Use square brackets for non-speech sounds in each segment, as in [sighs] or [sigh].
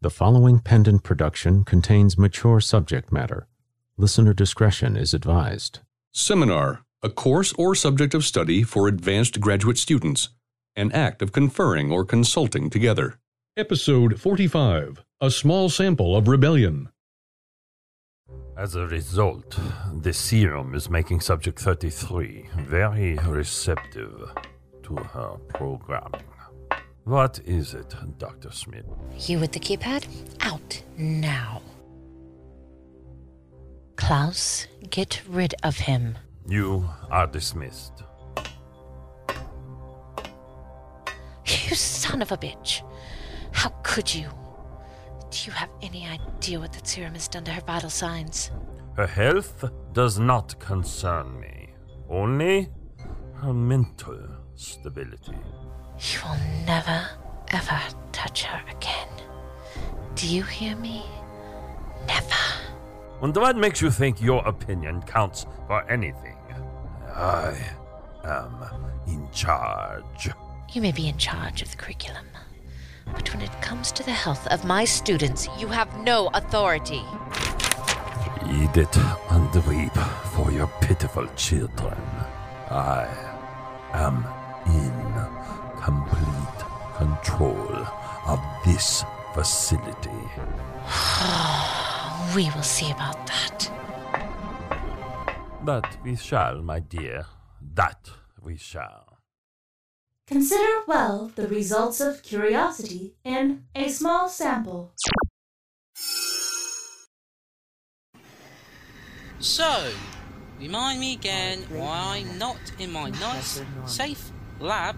The following pendant production contains mature subject matter. Listener discretion is advised. Seminar, a course or subject of study for advanced graduate students, an act of conferring or consulting together. Episode 45 A Small Sample of Rebellion. As a result, the serum is making Subject 33 very receptive to her programming. What is it, Dr. Smith? You with the keypad? Out now. Klaus, get rid of him. You are dismissed. You son of a bitch. How could you? Do you have any idea what that serum has done to her vital signs? Her health does not concern me, only her mental stability. You will never, ever touch her again. Do you hear me? Never. And what makes you think your opinion counts for anything? I am in charge. You may be in charge of the curriculum, but when it comes to the health of my students, you have no authority. Eat it and weep for your pitiful children. I am in complete control of this facility. [sighs] We will see about that. But we shall, my dear. That we shall. Consider well the results of curiosity in a small sample. So, remind me again why I'm not in my nice, safe lab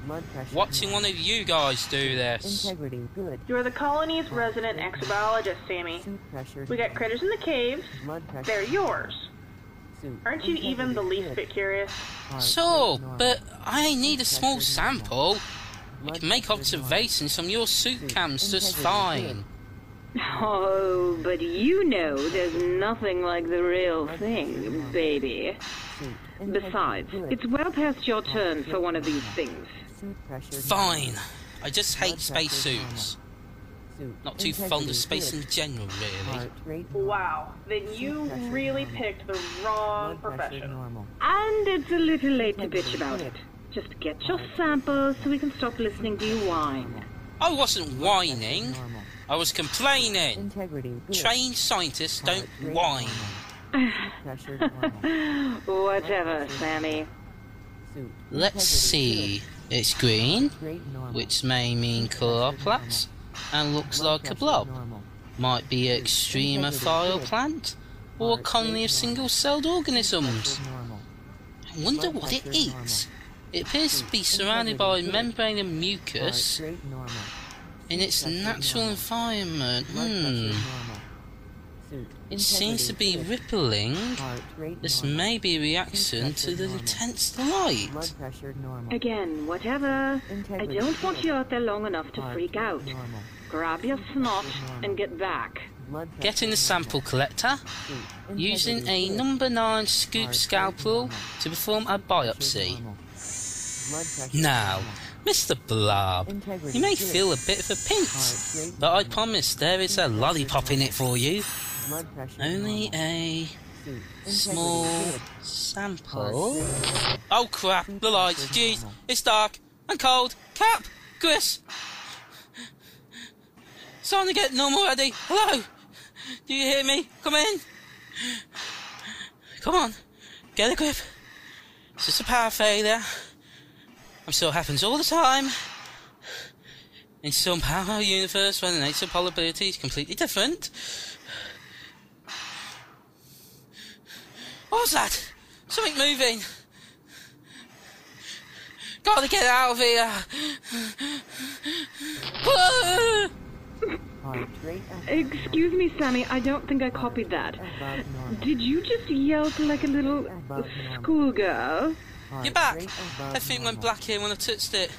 watching one of you guys do this. Integrity, good. You're the colony's resident exobiologist, Sammy. We got critters in the caves. They're yours. Aren't you even the least bit curious? Heart Sure, but I need a small sample. I Blood can make pressure, observations from your suit Suit. cams just fine. Oh, but you know there's nothing like the real thing, baby. Besides, it's well past your turn for one of these things. Fine. I just hate Blood space suits. Not too fond of space in general, really. Wow, then you really picked the wrong profession. And it's a little late to bitch about it. Just get your samples so we can stop listening to you whine. I wasn't whining. I was complaining. Trained scientists don't whine. Whatever, Sammy. Let's see. It's green, which may mean chloroplast, and looks like a blob. Might be an extremophile plant, or a colony of single-celled organisms. I wonder what it eats. It appears to be surrounded by membrane and mucus in its natural environment. Hmm. Normal. Suit. It seems to be rippling. This may be a reaction to the intense light. Blood pressure normal. Again, whatever. I don't want you out there long enough to freak out. Normal. Grab your snot and get back. Blood Get in the sample collector using a number 9 scoop scalpel to perform a biopsy. normal. Blood pressure, Now. Mr. Blob, you may feel a bit of a pinch, but I promise there is a lollipop in it for you. Blood pressure, Only a small sample. Heart Oh crap, the lights, jeez, it's dark and cold. Cap, Chris. It's time to get normal ready. Hello? Do you hear me? Come in. Come on, get a grip. It's just a power failure. I'm sure it happens all the time. In some parallel universe where the nature of probability is completely different. What was that? Something moving. Gotta get out of here. Excuse me, Sammy, I don't think I copied that. Did you just yelp like a little schoolgirl? You're back. Everything went black here when I touched it.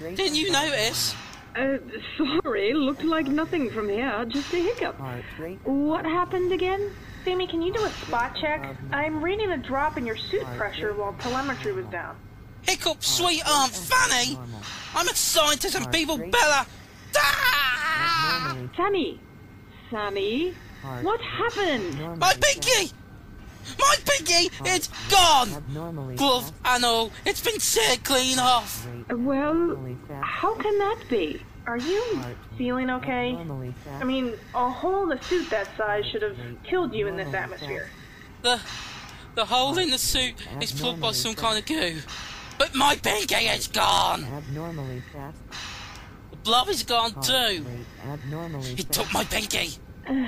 Didn't you notice? Uh, sorry, looked like nothing from here, just a hiccup. normal. Heart rate What happened again? Sammy, can you do a spot check? I'm reading a drop in your suit pressure while telemetry was down. Hiccup, sweet Aunt Fanny. I'm a scientist and people better. Ah! Sammy, Sammy, what happened? My pinky! My pinky! It's gone! Glove and all, it's been seared clean off! Well, how can that be? Are you feeling okay? I mean, a hole in the suit that size should have killed you in this atmosphere. The the hole in the suit is plugged by some kind of goo. But my pinky is gone! Abnormally fast. The blob is gone too! abnormally He took my pinky! [sighs]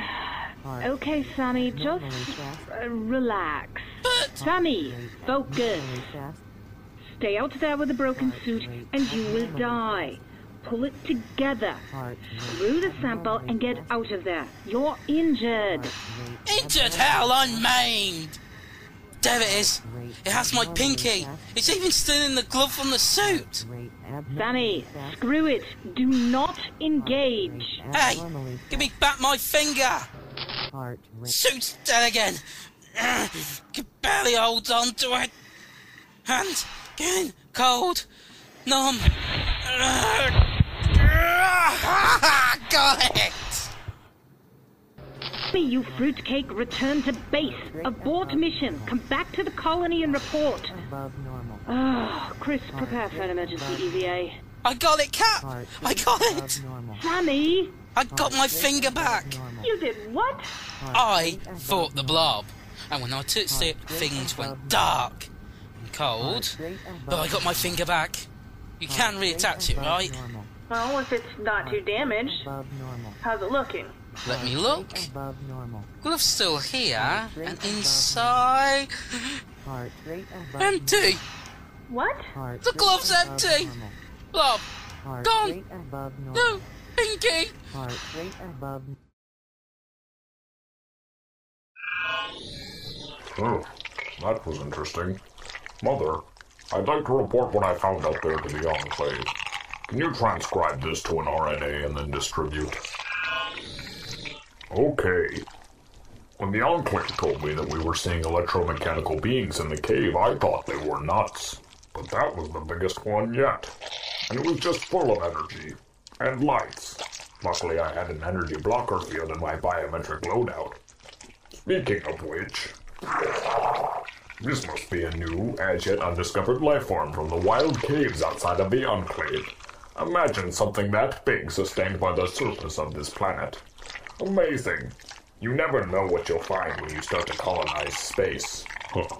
Okay, Sammy, just abnormally fast. uh, relax. But Sammy, focus. Stay out there with a broken suit and you will die. Pull it together. Heart Screw the sample and get out of there. You're injured. injured hell, I'm maimed! There it is! It has my pinky! It's even still in the glove from the suit! rate Sammy, screw it. Do not engage. Hey! Give me back my finger! Heart. Suit's dead again! [clears throat] Can barely hold on to it! Hands getting cold, numb. Got it! Sammy, you fruitcake, return to base. Abort mission. Come back to the colony and report. Above normal. Ah, Chris, prepare for an emergency EVA. I got it, Cap! I got it! normal. Sammy, I got my finger back! You did what? I rate above fought the blob, and when I touched it, things went dark and cold. But I got my finger back. You can reattach it, above right? Normal. Well, if it's not too damaged, how's it looking? Let me look. rate Above normal. Glove's still here, and inside, Heart rate empty. What? Heart The glove's empty. normal. Blob, Gone. rate no, normal. pinky. Heart rate above Oh, that was interesting. Mother, I'd like to report what I found out there to the Enclave. Can you transcribe this to an RNA and then distribute? Okay. When the Enclave told me that we were seeing electromechanical beings in the cave, I thought they were nuts. But that was the biggest one yet. And it was just full of energy. And lights. Luckily, I had an energy blocker field in my biometric loadout. Speaking of which, this must be a new, as yet undiscovered life form from the wild caves outside of the Enclave. Imagine something that big sustained by the surface of this planet. Amazing. You never know what you'll find when you start to colonize space. Huh.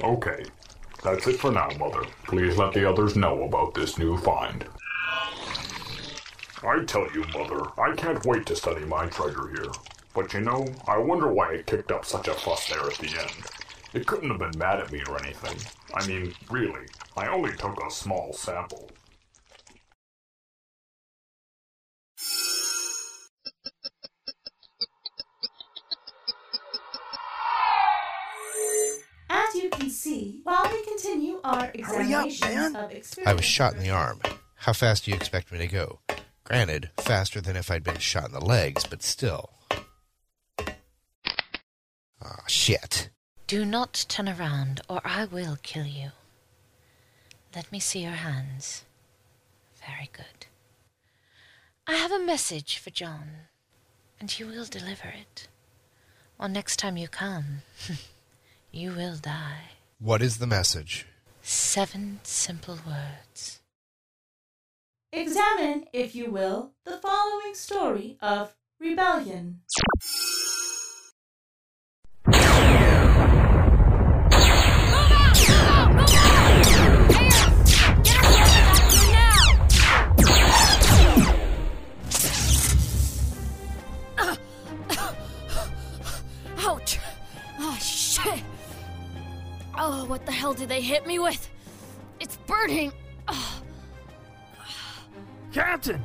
Okay. That's it for now, Mother. Please let the others know about this new find. I tell you, Mother, I can't wait to study my treasure here. But you know, I wonder why it kicked up such a fuss there at the end. It couldn't have been mad at me or anything. I mean, really, I only took a small sample. Hurry up, man. I was shot in the arm. How fast do you expect me to go? Granted, faster than if I'd been shot in the legs, but still. Ah, shit. Do not turn around, or I will kill you. Let me see your hands. Very good. I have a message for John, and you will deliver it. Or next time you come, [laughs] you will die. What is the message? Seven simple words. examine, if you will, the following story of rebellion. Oh, what the hell did they hit me with? It's burning! Oh, Captain,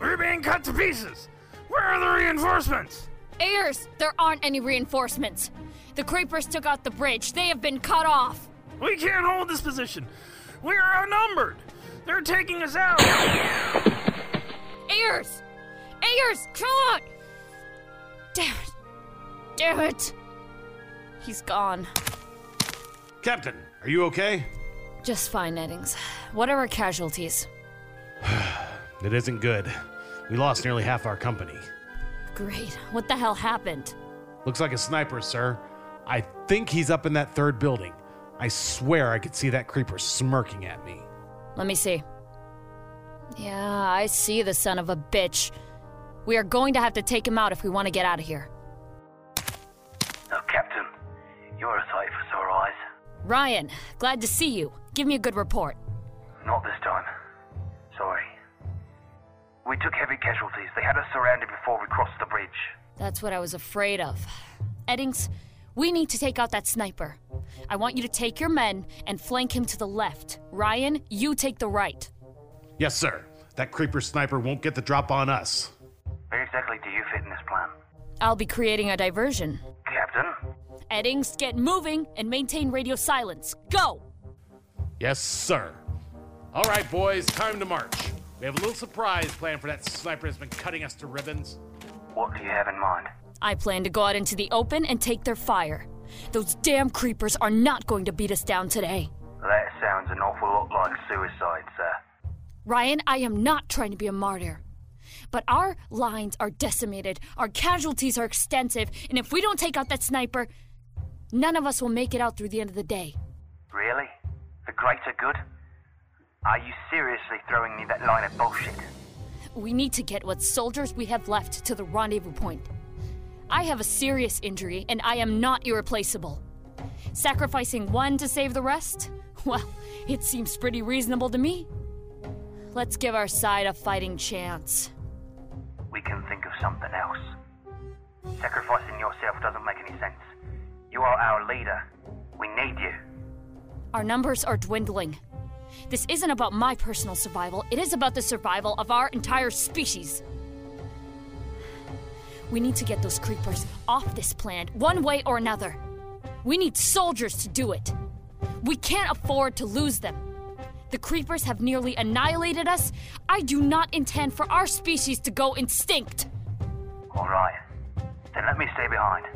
we're being cut to pieces. Where are the reinforcements? Ayers, there aren't any reinforcements. The creepers took out the bridge. They have been cut off. We can't hold this position. We are outnumbered. They're taking us out. Ayers! Ayers, come on! Damn it. Damn it. He's gone. Captain, are you okay? Just fine, Eddings. What are our casualties? [sighs] It isn't good. We lost nearly half our company. Great. What the hell happened? Looks like a sniper, sir. I think he's up in that third building. I swear I could see that creeper smirking at me. Let me see. Yeah, I see the son of a bitch. We are going to have to take him out if we want to get out of here. Ryan, glad to see you. Give me a good report. Not this time. Sorry. We took heavy casualties. They had us surrounded before we crossed the bridge. That's what I was afraid of. Eddings, we need to take out that sniper. I want you to take your men and flank him to the left. Ryan, you take the right. Yes, sir. That creeper sniper won't get the drop on us. Where exactly do you fit in this plan? I'll be creating a diversion. Captain? Eddings, get moving and maintain radio silence. Go! Yes, sir. All right, boys, time to march. We have a little surprise planned for that sniper that's been cutting us to ribbons. What do you have in mind? I plan to go out into the open and take their fire. Those damn creepers are not going to beat us down today. That sounds an awful lot like suicide, sir. Ryan, I am not trying to be a martyr. But our lines are decimated, our casualties are extensive, and if we don't take out that sniper, none of us will make it out through the end of the day. Really? The greater good? Are you seriously throwing me that line of bullshit? We need to get what soldiers we have left to the rendezvous point. I have a serious injury, and I am not irreplaceable. Sacrificing one to save the rest? [laughs] Well, it seems pretty reasonable to me. Let's give our side a fighting chance. We can think of something else. Sacrificing yourself doesn't make any sense. Our leader. We need you. Our numbers are dwindling. This isn't about my personal survival, it is about the survival of our entire species. We need to get those creepers off this planet, one way or another. We need soldiers to do it. We can't afford to lose them. The creepers have nearly annihilated us. I do not intend for our species to go extinct. All right. Then let me stay behind.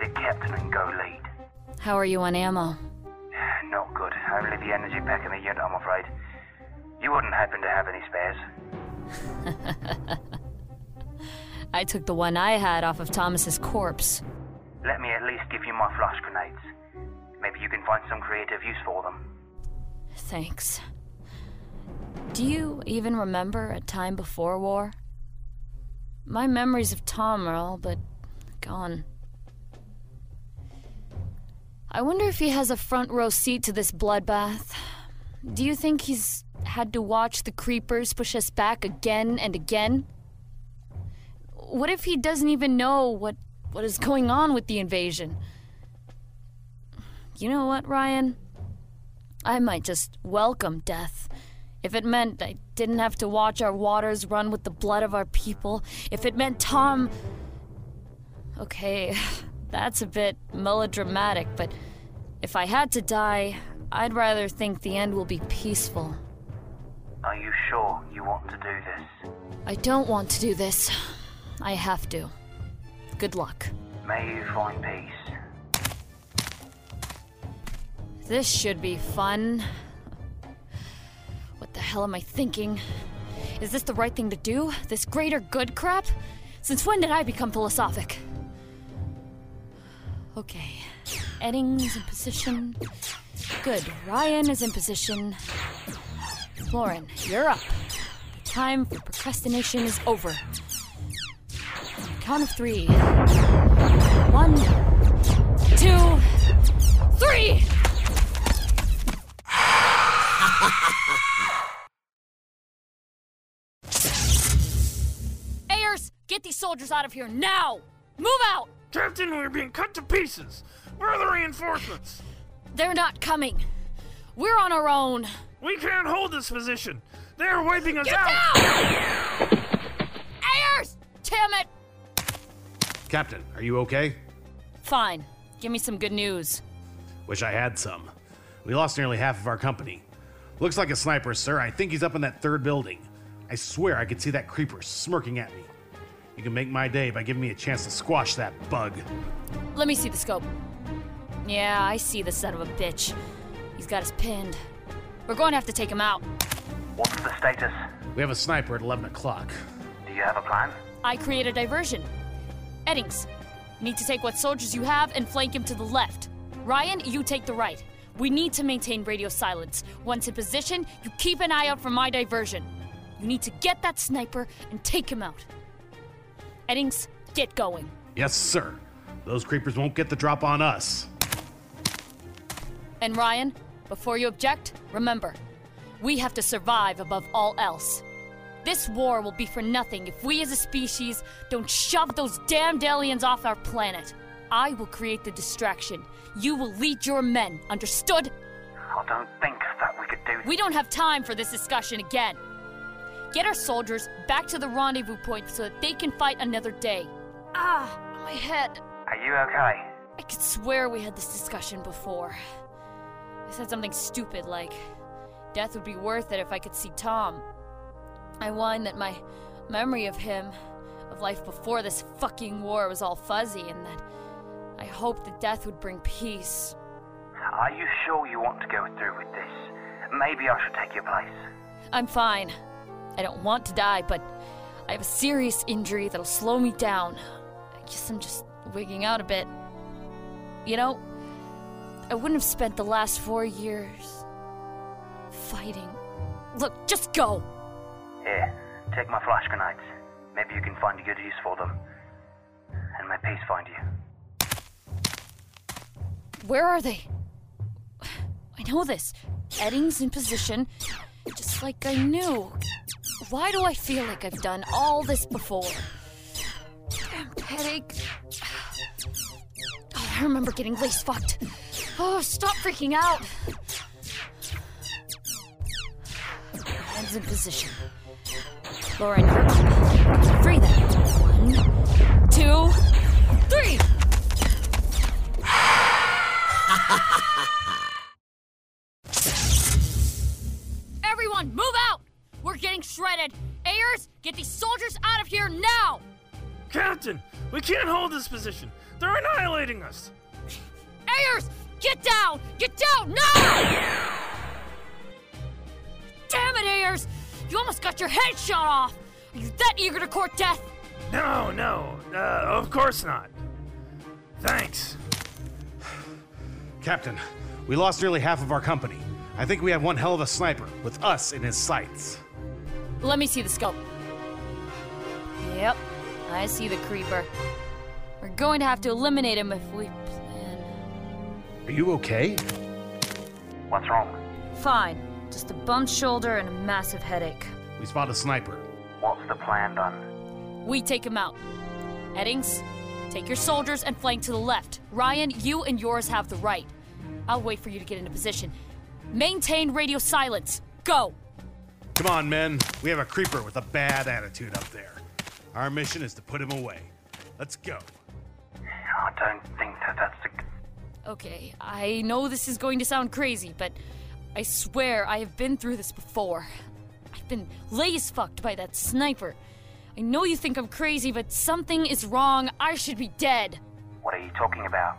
The captain and go lead. How are you on ammo? [sighs] Not good. Only the energy pack in the unit, I'm afraid. You wouldn't happen to have any spares. [laughs] I took the one I had off of Thomas's corpse. Let me at least give you my flash grenades. Maybe you can find some creative use for them. Thanks. Do you even remember a time before war? My memories of Tom are all but gone. I wonder if he has a front row seat to this bloodbath. Do you think he's had to watch the creepers push us back again and again? What if he doesn't even know what, what is going on with the invasion? You know what, Ryan? I might just welcome death. If it meant I didn't have to watch our waters run with the blood of our people, if it meant Tom. Okay, that's a bit melodramatic, but if I had to die, I'd rather think the end will be peaceful. Are you sure you want to do this? I don't want to do this. I have to. Good luck. May you find peace. This should be fun. What the hell am I thinking? Is this the right thing to do? This greater good crap? Since when did I become philosophic? Okay. Eddings in position. Good. Ryan is in position. Lauren, you're up. The time for procrastination is over. Count of three. One, two, three! [laughs] Ayers, get these soldiers out of here now! Move out! Captain, we're being cut to pieces. Where are the reinforcements? They're not coming. We're on our own. We can't hold this position. They're wiping us Get out. down! Ayers! Damn it! Captain, are you okay? Fine. Give me some good news. Wish I had some. We lost nearly half of our company. Looks like a sniper, sir. I think he's up in that third building. I swear I could see that creeper smirking at me. You can make my day by giving me a chance to squash that bug. Let me see the scope. Yeah, I see the son of a bitch. He's got us pinned. We're going to have to take him out. What's the status? We have a sniper at 11 o'clock. Do you have a plan? I create a diversion. Eddings, you need to take what soldiers you have and flank him to the left. Ryan, you take the right. We need to maintain radio silence. Once in position, you keep an eye out for my diversion. You need to get that sniper and take him out. Eddings, get going. Yes, sir. Those creepers won't get the drop on us. And Ryan, before you object, remember, we have to survive above all else. This war will be for nothing if we as a species don't shove those damned aliens off our planet. I will create the distraction. You will lead your men, understood? I don't think that we could do We don't have time for this discussion again. Get our soldiers back to the rendezvous point so that they can fight another day. Ah, my head. Are you okay? I could swear we had this discussion before. I said something stupid like, death would be worth it if I could see Tom. I whined that my memory of him, of life before this fucking war, was all fuzzy and that I hoped that death would bring peace. Are you sure you want to go through with this? Maybe I should take your place. I'm fine. I don't want to die, but I have a serious injury that'll slow me down. I guess I'm just wigging out a bit. You know, I wouldn't have spent the last four years fighting. Look, just go! Here, take my flash grenades. Maybe you can find a good use for them. And may peace find you. Where are they? I know this. Eddings in position, just like I knew. Why do I feel like I've done all this before? Damn headache. Oh, I remember getting lace fucked. Oh, stop freaking out. Hands in position. Lauren. Free them. One, two, three. Captain, we can't hold this position. They're annihilating us. Ayers, get down! Get down now! Damn it, Ayers! You almost got your head shot off! Are you that eager to court death? No, no, uh, of course not. Thanks. Captain, we lost nearly half of our company. I think we have one hell of a sniper with us in his sights. Let me see the scope. Yep, I see the creeper. We're going to have to eliminate him if we plan. Are you okay? What's wrong? Fine. Just a bumped shoulder and a massive headache. We spot a sniper. What's the plan done? We take him out. Eddings, take your soldiers and flank to the left. Ryan, you and yours have the right. I'll wait for you to get into position. Maintain radio silence. Go! Come on, men. We have a creeper with a bad attitude up there. Our mission is to put him away. Let's go. I don't think that that's the. Okay, I know this is going to sound crazy, but I swear I have been through this before. I've been lace fucked by that sniper. I know you think I'm crazy, but something is wrong. I should be dead. What are you talking about?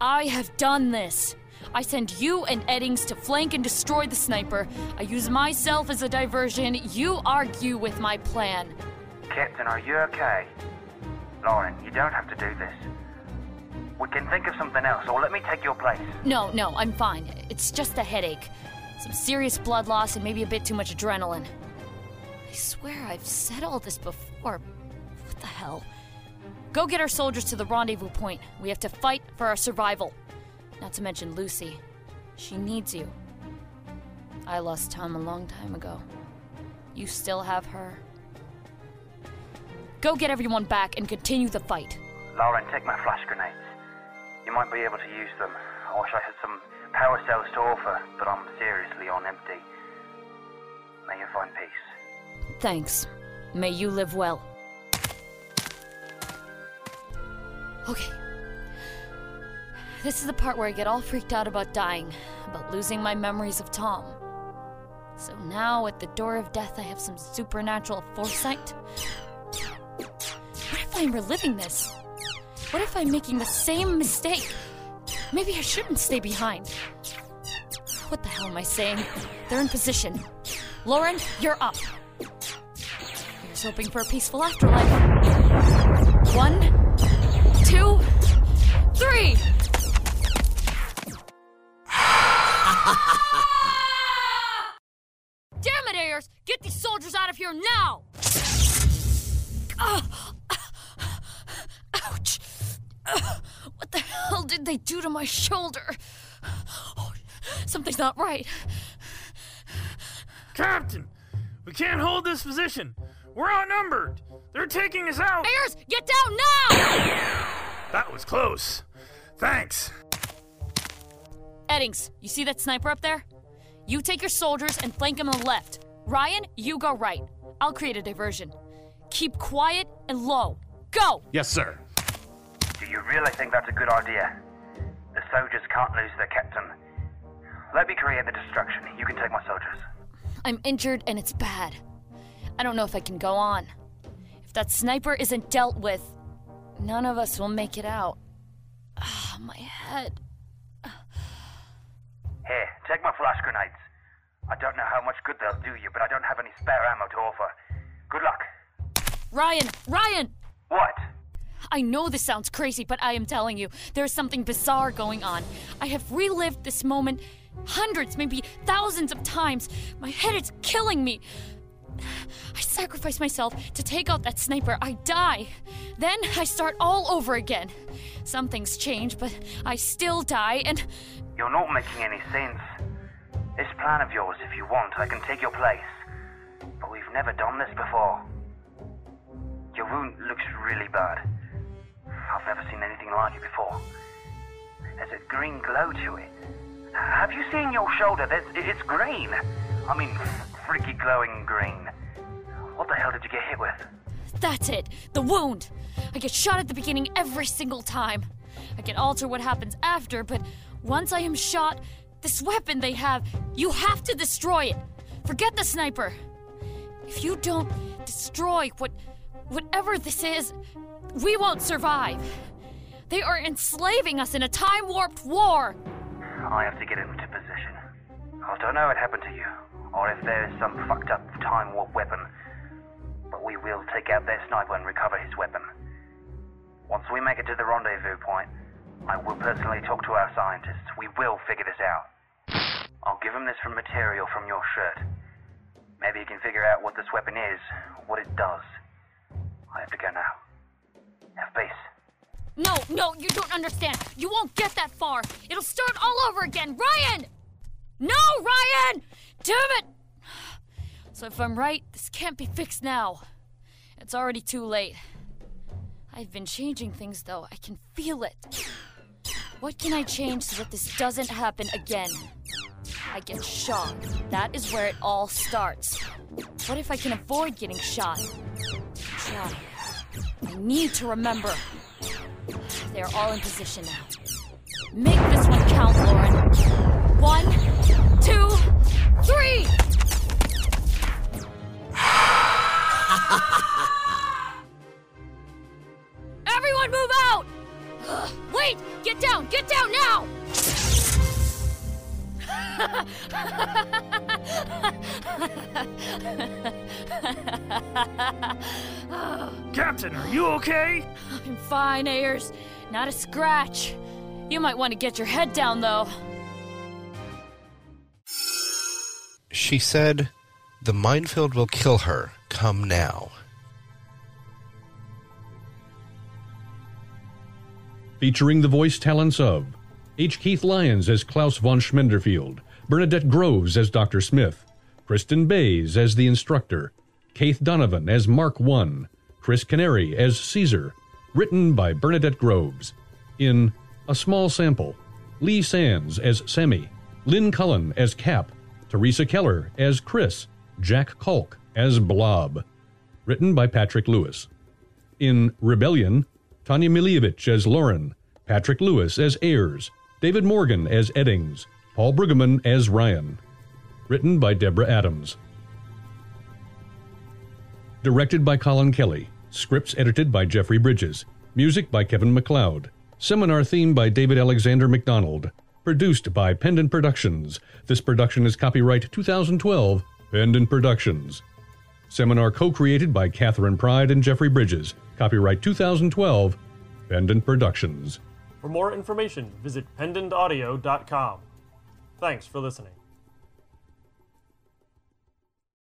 I have done this. I send you and Eddings to flank and destroy the sniper. I use myself as a diversion. You argue with my plan. Captain, are you okay? Lauren, you don't have to do this. We can think of something else, or let me take your place. No, no, I'm fine. It's just a headache. Some serious blood loss and maybe a bit too much adrenaline. I swear I've said all this before. What the hell? Go get our soldiers to the rendezvous point. We have to fight for our survival. Not to mention Lucy. She needs you. I lost Tom a long time ago. You still have her. Go get everyone back and continue the fight. Lauren, take my flash grenades. You might be able to use them. I wish I had some power cells to offer, but I'm seriously on empty. May you find peace. Thanks. May you live well. Okay. This is the part where I get all freaked out about dying, about losing my memories of Tom. So now, at the door of death, I have some supernatural foresight. I'm reliving this? What if I'm making the same mistake? Maybe I shouldn't stay behind. What the hell am I saying? They're in position. Lauren, you're up. You're Here's hoping for a peaceful afterlife. One, two, three! They do to my shoulder? Oh, something's not right. Captain, we can't hold this position. We're outnumbered. They're taking us out. Ayers, get down now! That was close. Thanks. Eddings, you see that sniper up there? You take your soldiers and flank him on the left. Ryan, you go right. I'll create a diversion. Keep quiet and low. Go! Yes, sir. Do you really think that's a good idea? Soldiers can't lose their captain. Let me create the destruction. You can take my soldiers. I'm injured and it's bad. I don't know if I can go on. If that sniper isn't dealt with, none of us will make it out. Ah, my head. Here, take my flash grenades. I don't know how much good they'll do you, but I don't have any spare ammo to offer. Good luck. Ryan! Ryan! What? I know this sounds crazy, but I am telling you, there is something bizarre going on. I have relived this moment hundreds, maybe thousands of times. My head is killing me. I sacrifice myself to take out that sniper. I die. Then I start all over again. Some things change, but I still die, and. You're not making any sense. This plan of yours, if you want, I can take your place. But we've never done this before. Your wound looks really bad. I've never seen anything like it before. There's a green glow to it. Have you seen your shoulder? It's green. I mean, freaky glowing green. What the hell did you get hit with? That's it, the wound. I get shot at the beginning every single time. I can alter what happens after, but once I am shot, this weapon they have, you have to destroy it. Forget the sniper. If you don't destroy what whatever this is, we won't survive. They are enslaving us in a time warped war. I have to get into position. I don't know what happened to you, or if there is some fucked up time warp weapon, but we will take out their sniper and recover his weapon. Once we make it to the rendezvous point, I will personally talk to our scientists. We will figure this out. I'll give him this from material from your shirt. Maybe he can figure out what this weapon is, what it does. I have to go now. Have. No, no, you don't understand. You won't get that far. It'll start all over again. Ryan! No, Ryan! Damn it! So if I'm right, this can't be fixed now. It's already too late. I've been changing things though. I can feel it. What can I change so that this doesn't happen again? I get shot. That is where it all starts. What if I can avoid getting shot? Try. I need to remember. They are all in position now. Make this one count, Lauren. One, two, three! [laughs] Everyone move out! [sighs] Wait! Get down! Get down now! [laughs] [laughs] Captain, are you okay? I'm fine, Ayers. Not a scratch. You might want to get your head down, though. She said, The minefield will kill her. Come now. Featuring the voice talents of H. Keith Lyons as Klaus von Schmenderfield, Bernadette Groves as Dr. Smith, Kristen Bays as the instructor, Keith Donovan as Mark I, Chris Canary as Caesar, written by Bernadette Groves. In A Small Sample, Lee Sands as Sammy, Lynn Cullen as Cap, Teresa Keller as Chris, Jack Kalk as Blob. Written by Patrick Lewis. In Rebellion, Tanya Milievich as Lauren, Patrick Lewis as Ayers, David Morgan as Eddings, Paul Brueggemann as Ryan. Written by Deborah Adams. Directed by Colin Kelly. Scripts edited by Jeffrey Bridges. Music by Kevin MacLeod. Seminar theme by David Alexander McDonald. Produced by Pendant Productions. This production is copyright 2012, Pendant Productions. Seminar co created by Catherine Pride and Jeffrey Bridges. Copyright 2012, Pendant Productions. For more information, visit pendantaudio.com. Thanks for listening.